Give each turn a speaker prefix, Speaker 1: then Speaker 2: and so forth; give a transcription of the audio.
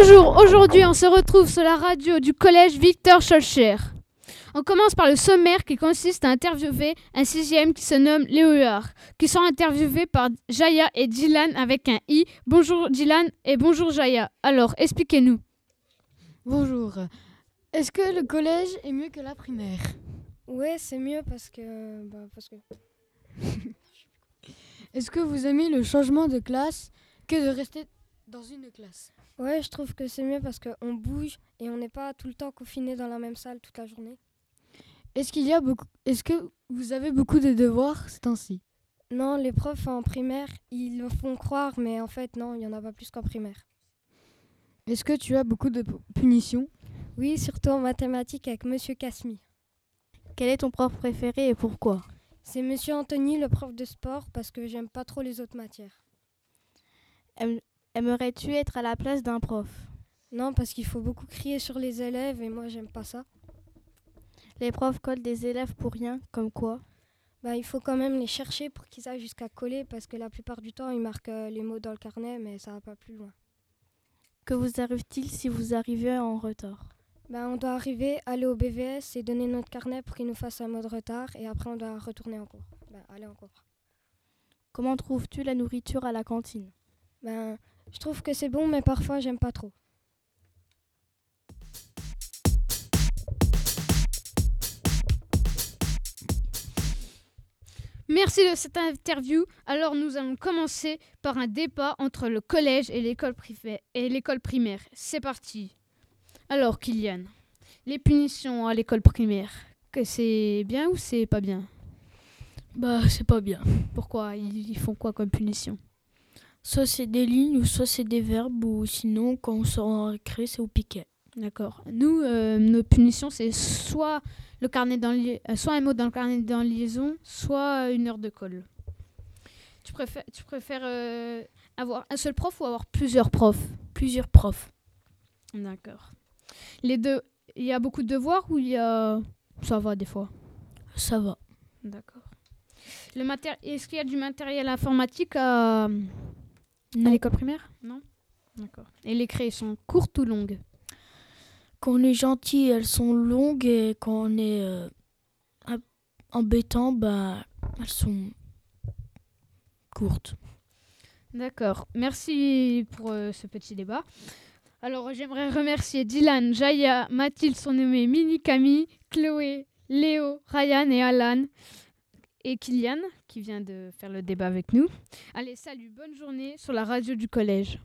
Speaker 1: Bonjour, aujourd'hui on se retrouve sur la radio du collège Victor Schulcher. On commence par le sommaire qui consiste à interviewer un sixième qui se nomme Léo Huard, qui sont interviewés par Jaya et Dylan avec un i. Bonjour Dylan et bonjour Jaya. Alors, expliquez-nous.
Speaker 2: Bonjour. Est-ce que le collège est mieux que la primaire?
Speaker 3: Ouais, c'est mieux parce que. Bah, parce que...
Speaker 2: Est-ce que vous aimez le changement de classe que de rester dans une classe
Speaker 3: Ouais, je trouve que c'est mieux parce qu'on bouge et on n'est pas tout le temps confiné dans la même salle toute la journée.
Speaker 2: Est-ce qu'il y a beaucoup Est-ce que vous avez beaucoup de devoirs ces temps-ci?
Speaker 3: Non, les profs en primaire, ils le font croire, mais en fait, non, il n'y en a pas plus qu'en primaire.
Speaker 2: Est-ce que tu as beaucoup de punitions?
Speaker 3: Oui, surtout en mathématiques avec Monsieur Casmi.
Speaker 4: Quel est ton prof préféré et pourquoi?
Speaker 3: C'est Monsieur Anthony, le prof de sport, parce que j'aime pas trop les autres matières.
Speaker 4: Aime- Aimerais-tu être à la place d'un prof?
Speaker 3: Non, parce qu'il faut beaucoup crier sur les élèves et moi, j'aime pas ça.
Speaker 4: Les profs collent des élèves pour rien, comme quoi?
Speaker 3: Bah, il faut quand même les chercher pour qu'ils aillent jusqu'à coller, parce que la plupart du temps, ils marquent euh, les mots dans le carnet, mais ça va pas plus loin.
Speaker 4: Que vous arrive-t-il si vous arrivez en retard?
Speaker 3: Ben, on doit arriver, aller au BVS et donner notre carnet pour qu'ils nous fassent un mot de retard et après on doit retourner en cours. Ben, aller en cours.
Speaker 4: Comment trouves-tu la nourriture à la cantine?
Speaker 3: Ben, je trouve que c'est bon, mais parfois j'aime pas trop.
Speaker 1: Merci de cette interview. Alors nous allons commencer par un débat entre le collège et l'école privé- et l'école primaire. C'est parti. Alors Kylian, les punitions à l'école primaire, que c'est bien ou c'est pas bien?
Speaker 5: Bah, c'est pas bien.
Speaker 1: Pourquoi? Ils ils font quoi comme punition?
Speaker 5: Soit c'est des lignes, ou soit c'est des verbes, ou sinon, quand on sort en récré, c'est au piquet.
Speaker 1: D'accord. Nous, euh, nos punitions, c'est soit le carnet euh, soit un mot dans le carnet dans liaison, soit une heure de colle. Tu préfères, tu préfères euh, avoir un seul prof ou avoir plusieurs profs?
Speaker 5: Plusieurs profs.
Speaker 1: D'accord. Les deux, il y a beaucoup de devoirs ou il y a ça va des fois?
Speaker 5: Ça va.
Speaker 1: D'accord. Est-ce qu'il y a du matériel informatique à, à
Speaker 5: Non.
Speaker 1: l'école primaire? Non. D'accord. Et les crayons sont courtes ou longues?
Speaker 5: Quand on est gentil, elles sont longues, et quand on est euh, embêtant, bah, elles sont courtes.
Speaker 1: D'accord. Merci pour euh, ce petit débat. Alors, j'aimerais remercier Dylan, Jaya, Mathilde, son nommé Mini Camille, Chloé, Léo, Ryan et Alan et Kylian qui vient de faire le débat avec nous. Allez, salut, bonne journée sur la radio du collège.